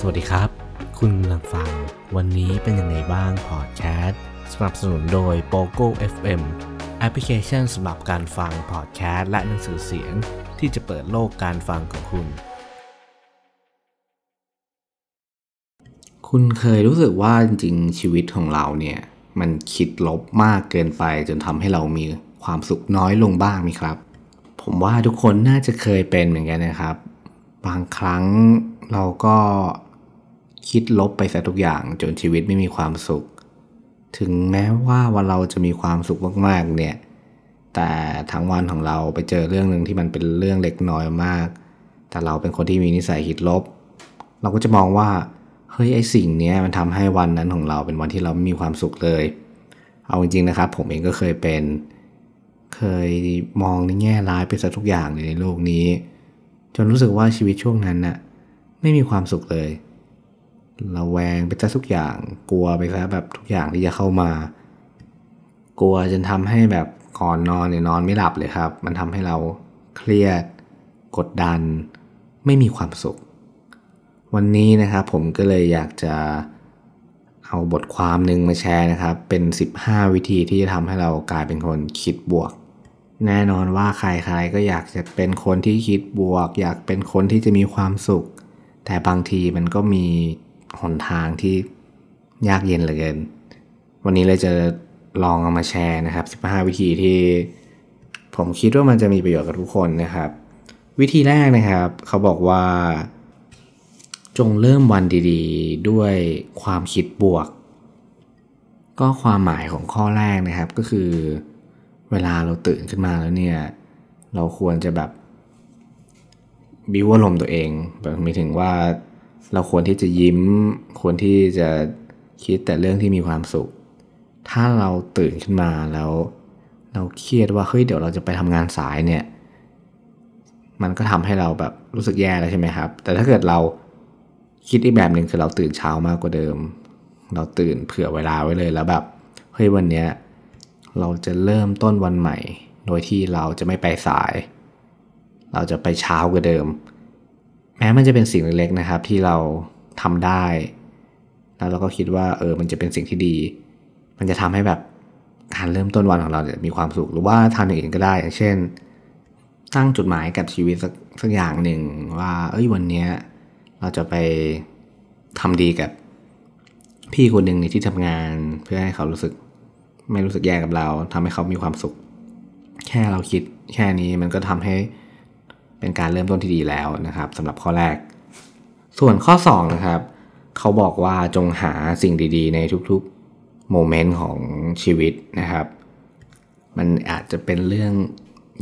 สวัสดีครับ คุณกำลังฟัง วันนี้เป็นยังไงบ้างพอดแคสต์สนับสนุนโดย POGO FM แอปพลิเคชันสำหรับการฟังพอดแคสต์และหนังสือเสียง ที่จะเปิดโลกการฟังของคุณ คุณเคยรู้สึกว่าจริงๆ ชีวิตของเราเนี่ย มันคิดลบมากเกินไปจนทำให้เรามีความสุขน้อยลงบ้างไหมครับ ผมว่าทุกคนน่าจะเคยเป็นเหมือนกันนะครับ บางครั้งเราก็ คิดลบไปซะทุกอย่างจนชีวิตไม่มีความสุข ถึงแม้ว่าวันเราจะมีความสุขมากๆเนี่ย แต่ทั้งวันของเราไปเจอเรื่องหนึ่งที่มันเป็นเรื่องเล็กน้อยมาก แต่เราเป็นคนที่มีนิสัยคิดลบ เราก็จะมองว่าเฮ้ยไอสิ่งนี้มันทำให้วันนั้นของเราเป็นวันที่เราไม่มีความสุขเลย เอาจริงๆนะครับ ผมเองก็เคยเป็น เคยมองในแง่ร้ายไปซะทุกอย่างเลยในโลกนี้ จนรู้สึกว่าชีวิตช่วงนั้นน่ะไม่มีความสุขเลย ระแวงไปซะทุกอย่าง กลัวไปซะแบบทุกอย่างที่จะเข้ามา กลัวจนทำให้แบบก่อนนอนเนี่ยนอนไม่หลับเลยครับ มันทำให้เราเครียด กดดัน ไม่มีความสุข วันนี้นะครับผมก็เลยอยากจะเอาบทความหนึ่งมาแชร์นะครับ เป็น 15 วิธีที่จะทำให้เรากลายเป็นคนคิดบวก แน่นอนว่าใครๆก็อยากจะเป็นคนที่คิดบวก อยากเป็นคนที่จะมีความสุข แต่บางทีมันก็มี หนทางที่ยากเย็นเหลือเกิน วันนี้เลยจะลองเอามาแชร์นะครับ 15 วิธีที่ผมคิดว่ามันจะมีประโยชน์กับทุกคนนะครับ วิธีแรกนะครับ เขาบอกว่า จงเริ่มวันดีๆ ด้วยความคิดบวก ก็ความหมายของข้อแรกนะครับก็คือ เวลาเราตื่นขึ้นมาแล้วเนี่ย เราควรจะแบบบิวอารมณ์ตัวเองแบบหมายถึงว่า เราควรที่จะยิ้ม ควรที่จะคิดแต่เรื่องที่มีความสุข ถ้าเราตื่นขึ้นมาแล้ว เราเครียดว่าเฮ้ยเดี๋ยวเราจะไปทำงานสายเนี่ย มันก็ทำให้เราแบบรู้สึกแย่แล้วใช่ไหมครับ แต่ถ้าเกิดเราคิดอีกแบบหนึ่งคือเราตื่นเช้ามากกว่าเดิม เราตื่นเผื่อเวลาไว้เลยแล้วแบบเฮ้ยวันเนี้ยเราจะเริ่มต้นวันใหม่ โดยที่เราจะไม่ไปสาย เราจะไปเช้ากว่าเดิม แม้มันจะเป็นสิ่งเล็กๆนะครับ ที่เราทำได้ แล้วเราก็คิดว่าเออมันจะเป็นสิ่งที่ดี มันจะทำให้แบบการเริ่มต้นวันของเราเนี่ยมีความสุขหรือว่าทำอย่างอื่นก็ได้ อย่างเช่น ตั้งจุดหมายกับชีวิตสักสักอย่างหนึ่งว่า เอ้ยวันนี้เราจะไปทำดีกับพี่คนหนึ่งในที่ทำงานเพื่อให้เขารู้สึก ไม่รู้สึกแย่กับเราทำให้เขามีความสุข แค่เราคิดแค่นี้มันก็ทำให้ เป็นการเริ่มต้นที่ดีแล้วนะครับสำหรับข้อแรก ส่วนข้อ2นะครับเขาบอกว่าจงหาสิ่งดีๆ ในทุกๆโมเมนต์ของชีวิตนะครับ มันอาจจะเป็นเรื่อง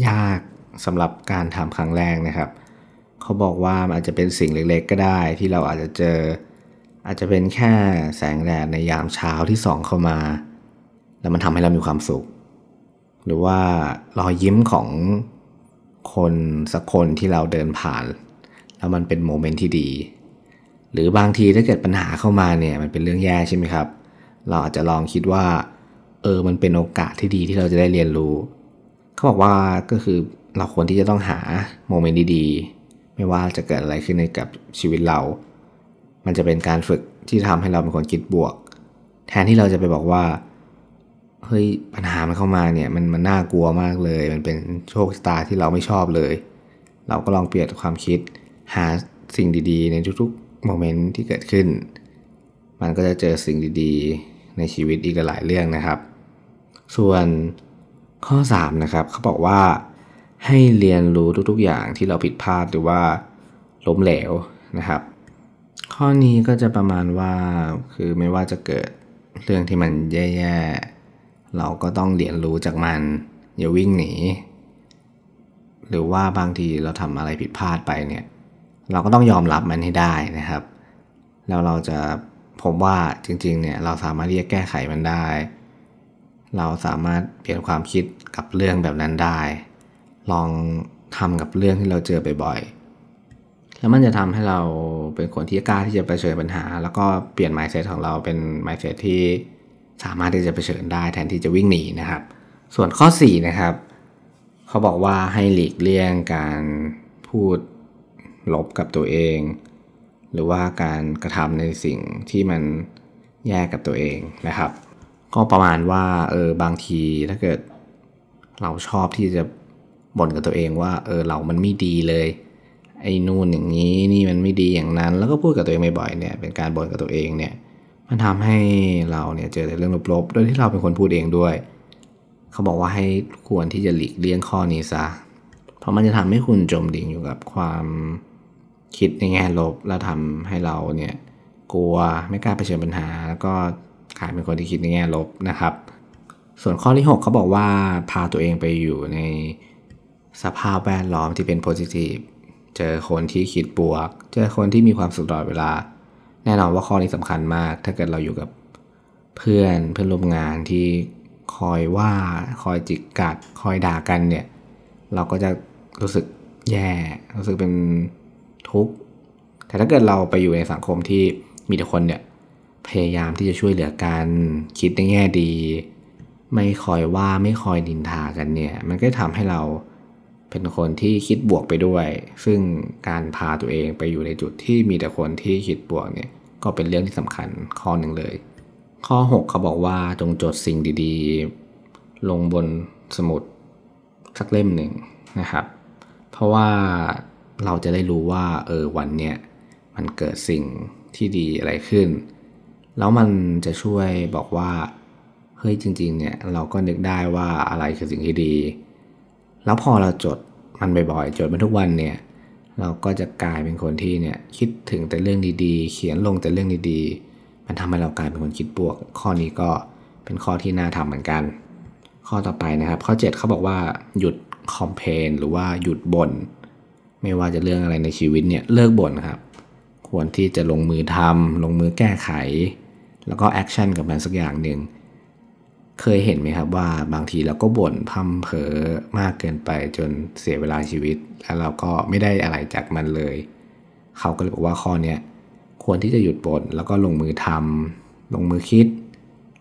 ยากสำหรับการทำครั้งแรกนะครับ เขาบอกว่ามันอาจจะเป็นสิ่งเล็กๆ ก็ได้ ที่เราอาจจะเจอ อาจจะเป็นแค่แสงแดดในยามเช้าที่ส่องเข้ามา แล้วมันทำให้เรามีความสุข หรือว่ารอยยิ้มของ คนสักคนที่เราเดินผ่าน แล้วมันเป็นโมเมนต์ที่ดี หรือบางทีถ้าเกิดปัญหาเข้ามาเนี่ยมันเป็นเรื่องแย่ใช่ไหมครับ เราอาจจะลองคิดว่า เออมันเป็นโอกาสที่ดีที่เราจะได้เรียนรู้ เขาบอกว่าก็คือเราควรที่จะต้องหาโมเมนต์ดีๆ ไม่ว่าจะเกิดอะไรขึ้นในกับชีวิตเรา มันจะเป็นการฝึกที่ทำให้เราเป็นคนคิดบวก แทนที่เราจะไปบอกว่า เฮ้ยปัญหามันเข้ามาเนี่ยมันมันน่ากลัวมากเลย มันเป็นโชคชะตาที่เราไม่ชอบเลย เราก็ลองเปลี่ยนความคิดหาสิ่งดีๆ ในทุกๆโมเมนต์ที่เกิดขึ้น มันก็จะเจอสิ่งดีๆ ในชีวิตอีกหลายเรื่องนะครับ ส่วนข้อ 3 นะครับเขาบอกว่าให้เรียนรู้ทุกๆอย่างที่เราผิดพลาดหรือว่าล้มเหลวนะครับ ข้อนี้ก็จะประมาณว่าคือไม่ว่าจะเกิดเรื่องที่มันแย่ๆ เราก็ต้องเรียนรู้จากมัน อย่าวิ่งหนี หรือว่าบางทีเราทำอะไรผิดพลาดไปเนี่ย เราก็ต้องยอมรับมันให้ได้นะครับ แล้วเราจะผมว่าจริงๆเนี่ยเราสามารถที่จะแก้ไขมันได้ เราสามารถเปลี่ยนความคิดกับเรื่องแบบนั้นได้ ลองทำกับเรื่องที่เราเจอบ่อยๆแล้วมันจะทำให้เราเป็นคนที่กล้าที่จะเผชิญปัญหา แล้วก็เปลี่ยน mindset ของเราเป็น mindset ที่ สามารถที่จะเผชิญได้แทนที่จะวิ่งหนีนะครับ ส่วนข้อ4นะครับเขาบอกว่าให้หลีกเลี่ยงการพูดลบกับตัวเองหหรือว่าการกระทำในสิ่งที่มันแย่กับตัวเองนะครับ ก็ประมาณว่าเออบางทีถ้าเกิดเราชอบที่จะบ่นกับตัวเองว่าเออเรามันไม่ดีเลย ไอ้นู่นอย่างนี้นี่มันไม่ดีอย่างนั้น แล้วก็พูดกับตัวเองบ่อยๆเนี่ยเป็นการบ่นกับตัวเองเนี่ย มันทำให้เราเนี่ยเจอแต่เรื่องลบๆ โดยที่เราเป็นคนพูดเองด้วย เขาบอกว่าให้ควรที่จะหลีกเลี่ยงข้อนี้ซะ เพราะมันจะทำให้คุณจมดิ่งอยู่กับความคิดในแง่ลบ แล้วทำให้เราเนี่ยกลัวไม่กล้าเผชิญปัญหา แล้วก็กลายเป็นคนที่คิดในแง่ลบนะครับ ส่วนข้อที่ 6 เขาบอกว่าพาตัวเองไปอยู่ในสภาพแวดล้อมที่เป็น positive เจอคนที่คิดบวก เจอคนที่มีความสุขตลอดเวลา แน่นอนว่าข้อนี้สำคัญมาก ถ้าเกิดเราอยู่กับเพื่อนเพื่อนร่วมงานที่คอยว่าคอยจิกกัด คอยด่ากันเนี่ย เราก็จะรู้สึกแย่ รู้สึกเป็นทุกข์ แต่ถ้าเกิดเราไปอยู่ในสังคมที่มีแต่คนเนี่ย พยายามที่จะช่วยเหลือกัน คิดในแง่ดี ไม่คอยว่าไม่คอยดินทากันเนี่ย มันก็ทำให้เราเป็นคนที่คิดบวกไปด้วย ซึ่งการพาตัวเองไปอยู่ในจุดที่มีแต่คนที่คิดบวกเนี่ย ก็เป็นเรื่องที่สำคัญข้อหนึ่งเลย ข้อ 6 เขาบอกว่าจงจดสิ่งดีๆ ลงบนสมุดสักเล่มหนึ่งนะครับ เพราะว่าเราจะได้รู้ว่าเออวันเนี้ยมันเกิดสิ่งที่ดีอะไรขึ้น แล้วมันจะช่วยบอกว่าเฮ้ยจริงๆเนี่ยเราก็นึกได้ว่าอะไรคือสิ่งที่ดี แล้วพอเราจดมันบ่อยๆจดมันทุกวันเนี่ย เราก็จะกลายเป็นคนที่เนี่ยคิดถึงแต่เรื่องดีๆ เขียนลงแต่เรื่องดีๆ มันทำให้เรากลายเป็นคนคิดบวก ข้อนี้ก็เป็นข้อที่น่าทำเหมือนกัน ข้อต่อไปนะครับ ข้อ 7เขาบอกว่าหยุด complain หรือว่าหยุดบ่นไม่ว่าจะเรื่องอะไรในชีวิตเนี่ยเลิกบ่นครับ ควรที่จะลงมือทำลงมือแก้ไข แล้วก็ action กับมันสักอย่างหนึ่ง เคยเห็นไหมครับว่าบางทีเราก็บ่นพร่ำเพรื่อมากเกินไปจนเสียเวลาชีวิต แล้วเราก็ไม่ได้อะไรจากมันเลย เขาก็เลยบอกว่าข้อเนี้ยควรที่จะหยุดบ่นแล้วก็ลงมือทำลงมือคิด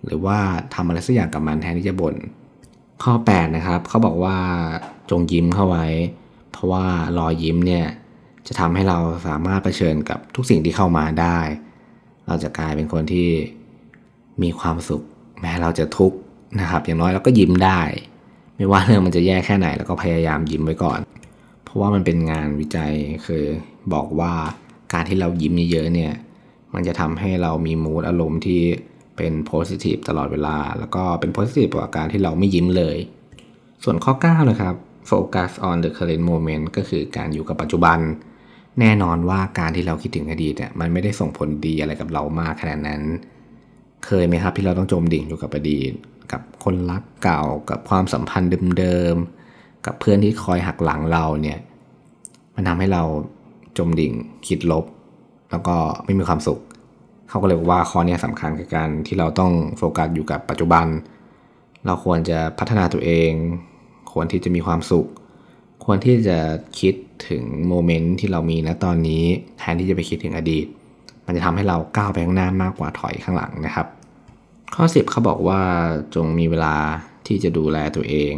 หรือว่าทำอะไรสักอย่างกับมันแทนที่จะบ่นข้อ 8 นะครับ เขาบอกว่าจงยิ้มเข้าไว้ เพราะว่ารอยยิ้มเนี่ยจะทำให้เราสามารถรเผชิญกับทุกสิ่งที่เข้ามาได้ เราจะกลายเป็นคนที่มีความสุข แม้เราจะทุกข์ นะครับ อย่างน้อยเราก็ยิ้มได้ ไม่ว่าเรื่องมันจะแย่แค่ไหนแล้วก็พยายามยิ้มไว้ก่อน เพราะว่ามันเป็นงานวิจัยคือบอกว่าการที่เรายิ้มเยอะๆเนี่ย มันจะทำให้เรามีมูดอารมณ์ที่เป็นโพสิทีฟตลอดเวลา แล้วก็เป็นโพสิทีฟกว่าการที่เราไม่ยิ้มเลย ส่วนข้อ 9 นะครับ focus on the current moment ก็คือการอยู่กับปัจจุบัน แน่นอนว่าการที่เราคิดถึงอดีตเนี่ยมันไม่ได้ส่งผลดีอะไรกับเรามากขนาดนั้น เคยไหมครับที่เราต้องจมดิ่งอยู่กับอดีต กับคนรักเก่า กับความสัมพันธ์เดิมๆ กับเพื่อนที่คอยหักหลังเราเนี่ยมันทำให้เราจมดิ่งคิดลบ แล้วก็ไม่มีความสุข เขาก็เลยบอกว่าข้อนี้สำคัญคือการที่เราต้องโฟกัสอยู่กับปัจจุบัน เราควรจะพัฒนาตัวเอง ควรที่จะมีความสุข ควรที่จะคิดถึงโมเมนต์ที่เรามีณตอนนี้แทนที่จะไปคิดถึงอดีต มันจะทำให้เราก้าวไปข้างหน้ามากกว่าถอยข้างหลังนะครับ ข้อ 10เขาบอกว่าจงมีเวลาที่จะดูแลตัวเอง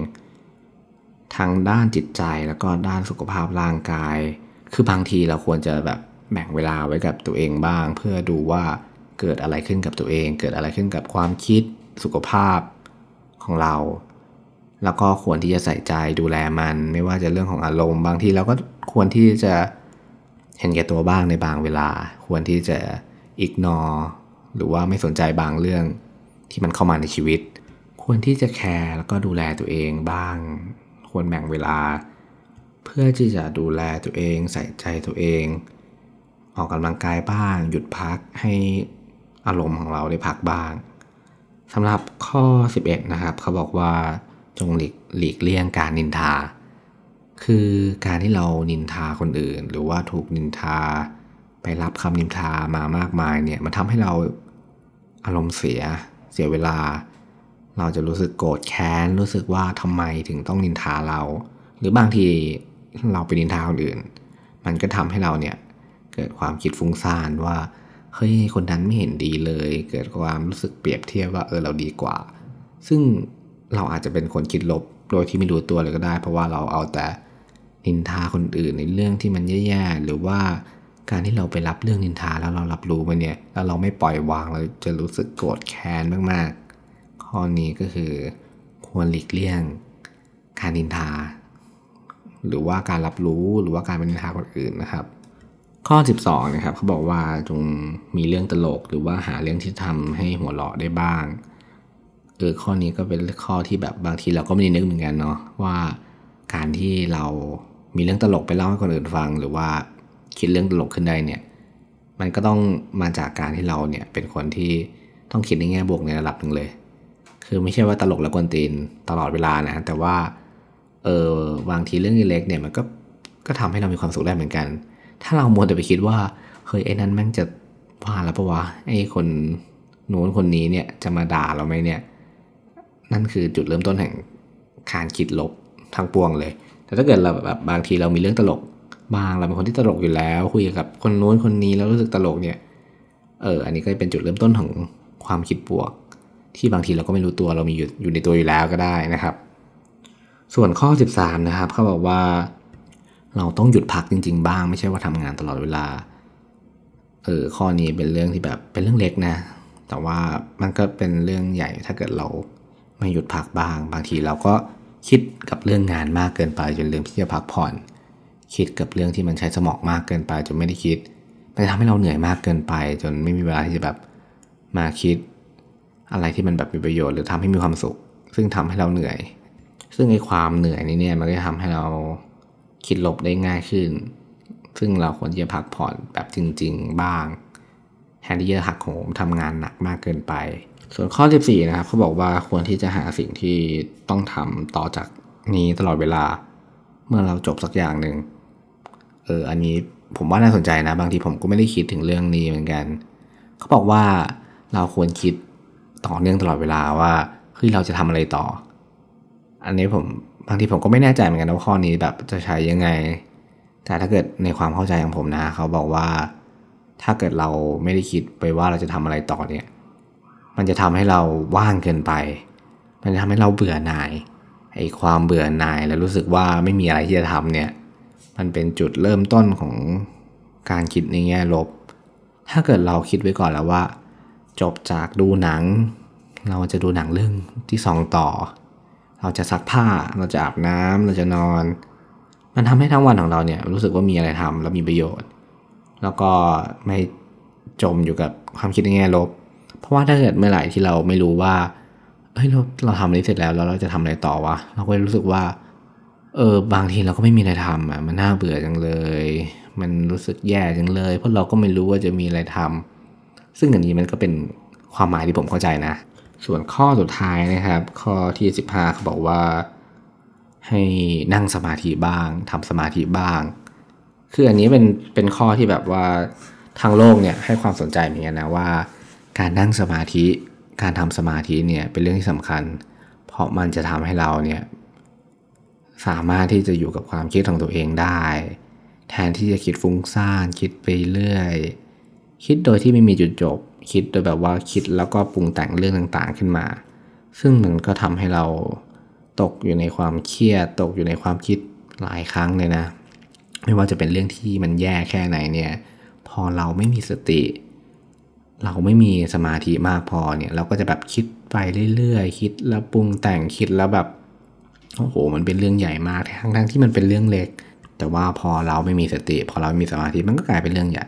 ทั้งด้านจิตใจแล้วก็ด้านสุขภาพร่างกาย คือบางทีเราควรจะแบบแบ่งเวลาไว้กับตัวเองบ้าง เพื่อดูว่าเกิดอะไรขึ้นกับตัวเอง เกิดอะไรขึ้นกับความคิดสุขภาพของเรา แล้วก็ควรที่จะใส่ใจดูแลมัน ไม่ว่าจะเรื่องของอารมณ์ บางทีเราก็ควรที่จะเห็นแก่ตัวบ้างในบางเวลา ควรที่จะอิกนอหรือว่าไม่สนใจบางเรื่อง ที่มันเข้ามาในชีวิต ควรที่จะแคร์แล้วก็ดูแลตัวเองบ้าง ควรแบ่งเวลา เพื่อที่จะดูแลตัวเอง ใส่ใจตัวเอง ออกกำลังกายบ้าง หยุดพักให้อารมณ์ของเราได้พักบ้างสำหรับข้อ 11 นะครับ เขาบอกว่าจงหลีกหลีกเลี่ยงการนินทา คือการที่เรานินทาคนอื่น หรือว่าถูกนินทา ไปรับคำนินทามามากมายเนี่ยมันทำให้เราอารมณ์เสีย สียเวลา เราจะรู้สึกโกรธแค้น รู้สึกว่าทำไมถึงต้องนินทาเรา หรือบางทีเราไปนินทาคนอื่น มันก็ทำให้เราเนี่ยเกิดความคิดฟุ้งซ่านว่าเฮ้ยคนนั้นไม่เห็นดีเลย เกิดความรู้สึกเปรียบเทียบว่าเออเราดีกว่า ซึ่งเราอาจจะเป็นคนคิดลบโดยที่ไม่รู้ตัวเลยก็ได้ เพราะว่าเราเอาแต่นินทาคนอื่นในเรื่องที่มันแย่ๆหรือว่า การที่เราไปรับเรื่องนินทาแล้วเรารับรู้มันเนี่ยแล้วเราไม่ปล่อยวางเราจะรู้สึกโกรธแค้นมากๆ ข้อนี้ก็คือควรหลีกเลี่ยง การนินทา หรือว่าการรับรู้หรือว่าการเป็นนินทาคนอื่นนะครับ ข้อ 12นะครับเขาบอกว่าจงมีเรื่องตลกหรือว่าหาเรื่องที่ทำให้หัวเราะได้บ้างเออข้อนี้ก็เป็นข้อที่แบบบางทีเราก็ไม่ได้นึกเหมือนกันเนาะว่าการที่เรามีเรื่องตลกไปเล่าให้คนอื่นฟัง หรือว่า คิดเรื่องตลกขึ้นได้เนี่ย มันก็ต้องมาจากการที่เราเนี่ยเป็นคนที่ต้องคิดในแง่บวกในระดับหนึ่งเลย คือไม่ใช่ว่าตลกแล้วกวนตีนตลอดเวลานะ แต่ว่า เออบางทีเรื่องเล็กเนี่ยมันก็ ก็ทำให้เรามีความสุขได้เหมือนกัน ถ้าเรามัวแต่ไปคิดว่า เฮ้ยไอ้นั้นแม่งจะว่าแล้วปะวะ ไอ้คนนู้นคนนี้เนี่ยจะมาด่าเราไหมเนี่ย นั่นคือจุดเริ่มต้นแห่งการคิดลบทั้งปวงเลย แต่ถ้าเกิดเราแบบบางทีเรามีเรื่องตลก บางเราเป็นคนที่ตลกอยู่แล้ว คุยกับคนโน้นคนนี้แล้วรู้สึกตลกเนี่ยเอออันนี้ก็เป็นจุดเริ่มต้นของความคิดบวก ที่บางทีเราก็ไม่รู้ตัวเรามีอยู่อยู่ในตัวอยู่แล้วก็ได้นะครับ ส่วนข้อ 13 นะครับเขาบอกว่า เราต้องหยุดพักจริง ๆ บ้าง ไม่ใช่ว่าทำงานตลอดเวลาเออข้อนี้เป็นเรื่องที่แบบเป็นเรื่องเล็กนะ แต่ว่ามันก็เป็นเรื่องใหญ่ถ้าเกิดเราไม่หยุดพักบ้าง บางทีเราก็คิดกับเรื่องงานมากเกินไปจนลืมที่จะพักผ่อน คิดกับเรื่องที่มันใช้สมองมากเกินไปจนไม่ได้คิดมันทำให้เราเหนื่อยมากเกินไป จนไม่มีเวลาที่จะแบบมาคิด อะไรที่มันแบบมีประโยชน์หรือทำให้มีความสุข ซึ่งทำให้เราเหนื่อย ซึ่งไอ้ความเหนื่อยนี้เนี่ยมันก็จะทำให้เราคิดลบได้ง่ายขึ้น ซึ่งเราควรจะพักผ่อนแบบจริง ๆ บ้างแทนที่จะหักโหมทำงานหนักมากเกินไป ส่วนข้อ 14 นะครับเขาบอกว่าควรที่จะหาสิ่งที่ต้องทำต่อจากนี้ตลอดเวลา เมื่อเราจบสักอย่างหนึ่ง เอออันนี้ผมว่าน่าสนใจนะ บางทีผมก็ไม่ได้คิดถึงเรื่องนี้เหมือนกัน เขาบอกว่าเราควรคิดต่อเนื่องตลอดเวลาว่าเฮ้ยเราจะทำอะไรต่อ อันนี้ผมบางทีผมก็ไม่แน่ใจเหมือนกันว่าข้อนี้แบบจะใช้ยังไง แต่ถ้าเกิดในความเข้าใจของผมนะ เขาบอกว่าถ้าเกิดเราไม่ได้คิดไปว่าเราจะทำอะไรต่อเนี่ย มันจะทำให้เราว่างเกินไป มันจะทำให้เราเบื่อหน่ายไอ้ความเบื่อหน่ายแล้วรู้สึกว่าไม่มีอะไรที่จะทำเนี่ย มันเป็นจุดเริ่มต้นของการคิดในแง่ลบ ถ้าเกิดเราคิดไว้ก่อนแล้วว่า จบจากดูหนัง เราจะดูหนังเรื่องที่สองต่อ เราจะซักผ้าเราจะอาบน้ำเราจะนอน มันทำให้ทั้งวันของเราเนี่ยรู้สึกว่ามีอะไรทำแล้วมีประโยชน์ แล้วก็ไม่จมอยู่กับความคิดในแง่ลบ เพราะว่าถ้าเกิดเมื่อไหร่ที่เราไม่รู้ว่าเฮ้ยเราเราทำนี้เสร็จแล้วแล้วเราจะทำอะไรต่อวะเราก็รู้สึกว่า เออบางทีเราก็ไม่มีอะไรทำอะมันน่าเบื่อจังเลย มันรู้สึกแย่จังเลย เพราะเราก็ไม่รู้ว่าจะมีอะไรทำซึ่งอันนี้มันก็เป็นความหมายที่ผมเข้าใจนะ ส่วนข้อสุดท้ายนะครับ ข้อที่15เขาบอกว่า ให้นั่งสมาธิบ้างทำสมาธิบ้าง คืออันนี้เป็นเป็นข้อที่แบบว่าทางโลกเนี่ยให้ความสนใจเหมือนกันนะว่า การนั่งสมาธิการทำสมาธิเนี่ยเป็นเรื่องที่สำคัญ เพราะมันจะทำให้เราเนี่ย สามารถที่จะอยู่กับความคิดของตัวเองได้ แทนที่จะคิดฟุ้งซ่านคิดไปเรื่อย คิดโดยที่ไม่มีจุดจบ คิดโดยแบบว่าคิดแล้วก็ปรุงแต่งเรื่องต่างๆขึ้นมา ซึ่งมันก็ทำให้เราตกอยู่ในความเครียด ตกอยู่ในความคิดหลายครั้งเลยนะ ไม่ว่าจะเป็นเรื่องที่มันแย่แค่ไหนเนี่ย พอเราไม่มีสติ เราไม่มีสมาธิมากพอเนี่ย เราก็จะแบบคิดไปเรื่อยๆ คิดแล้วปรุงแต่งคิดแล้วแบบ โอ้โห มันเป็นเรื่องใหญ่มากทั้งทั้งที่มันเป็นเรื่องเล็ก แต่ว่าพอเราไม่มีสติ พอเราไม่มีสมาธิมันก็กลายเป็นเรื่องใหญ่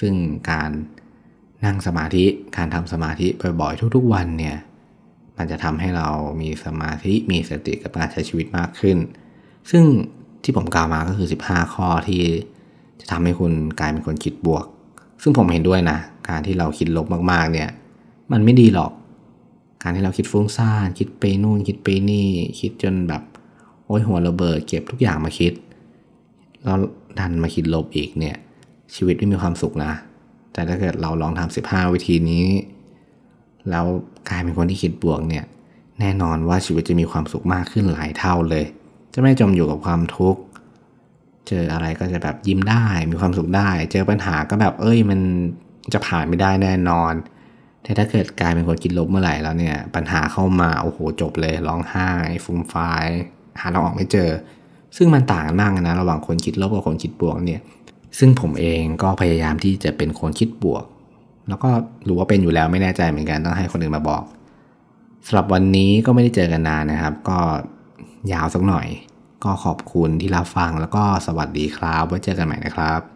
ซึ่งการนั่งสมาธิการทำสมาธิบ่อยๆทุก ๆ วันเนี่ยมันจะทำให้เรามีสมาธิมีสติกับการใช้ชีวิตมากขึ้น ซึ่งที่ผมกล่าวมาก็คือ 15 ข้อที่จะทำให้คุณกลายเป็นคนคิดบวก ซึ่งผมเห็นด้วยนะ การที่เราคิดลบมากๆเนี่ย มันไม่ดีหรอก การที่เราคิดฟุ้งซ่านคิดไปนู่นคิดไปนี่ คิดจนแบบโอ้ยหัวระเบิดเก็บทุกอย่างมาคิดแล้วดันมาคิดลบอีกเนี่ยชีวิตไม่มีความสุขนะ แต่ถ้าเกิดเราลองทำ15วิธีนี้ แล้วกลายเป็นคนที่คิดบวกเนี่ยแน่นอนว่าชีวิตจะมีความสุขมากขึ้นหลายเท่าเลย จะไม่จมอยู่กับความทุกข์เจออะไรก็จะแบบยิ้มได้มีความสุขได้ เจอปัญหาก็แบบเอ้ยมันจะผ่านไม่ได้แน่นอน แต่ถ้าเกิดกลายเป็นคนคิดลบเมื่อไหร่แล้วเนี่ย ปัญหาเข้ามาโอ้โหจบเลยร้องไห้ฟูมไฟายหาเราออกไม่เจอ ซึ่งมันต่างกันมากนะระหว่างคนคิดลบกับคนคิดบวกเนี่ย ซึ่งผมเองก็พยายามที่จะเป็นคนคิดบวก แล้วก็รู้ว่าเป็นอยู่แล้วไม่แน่ใจเหมือนกันต้องให้คนอื่นมาบอกสำหรับวันนี้ก็ไม่ได้เจอกันนานนะครับ ก็ยาวสักหน่อย ก็ขอบคุณที่รับฟังแล้วก็สวัสดีครับไว้เจอกันใหม่นะครับ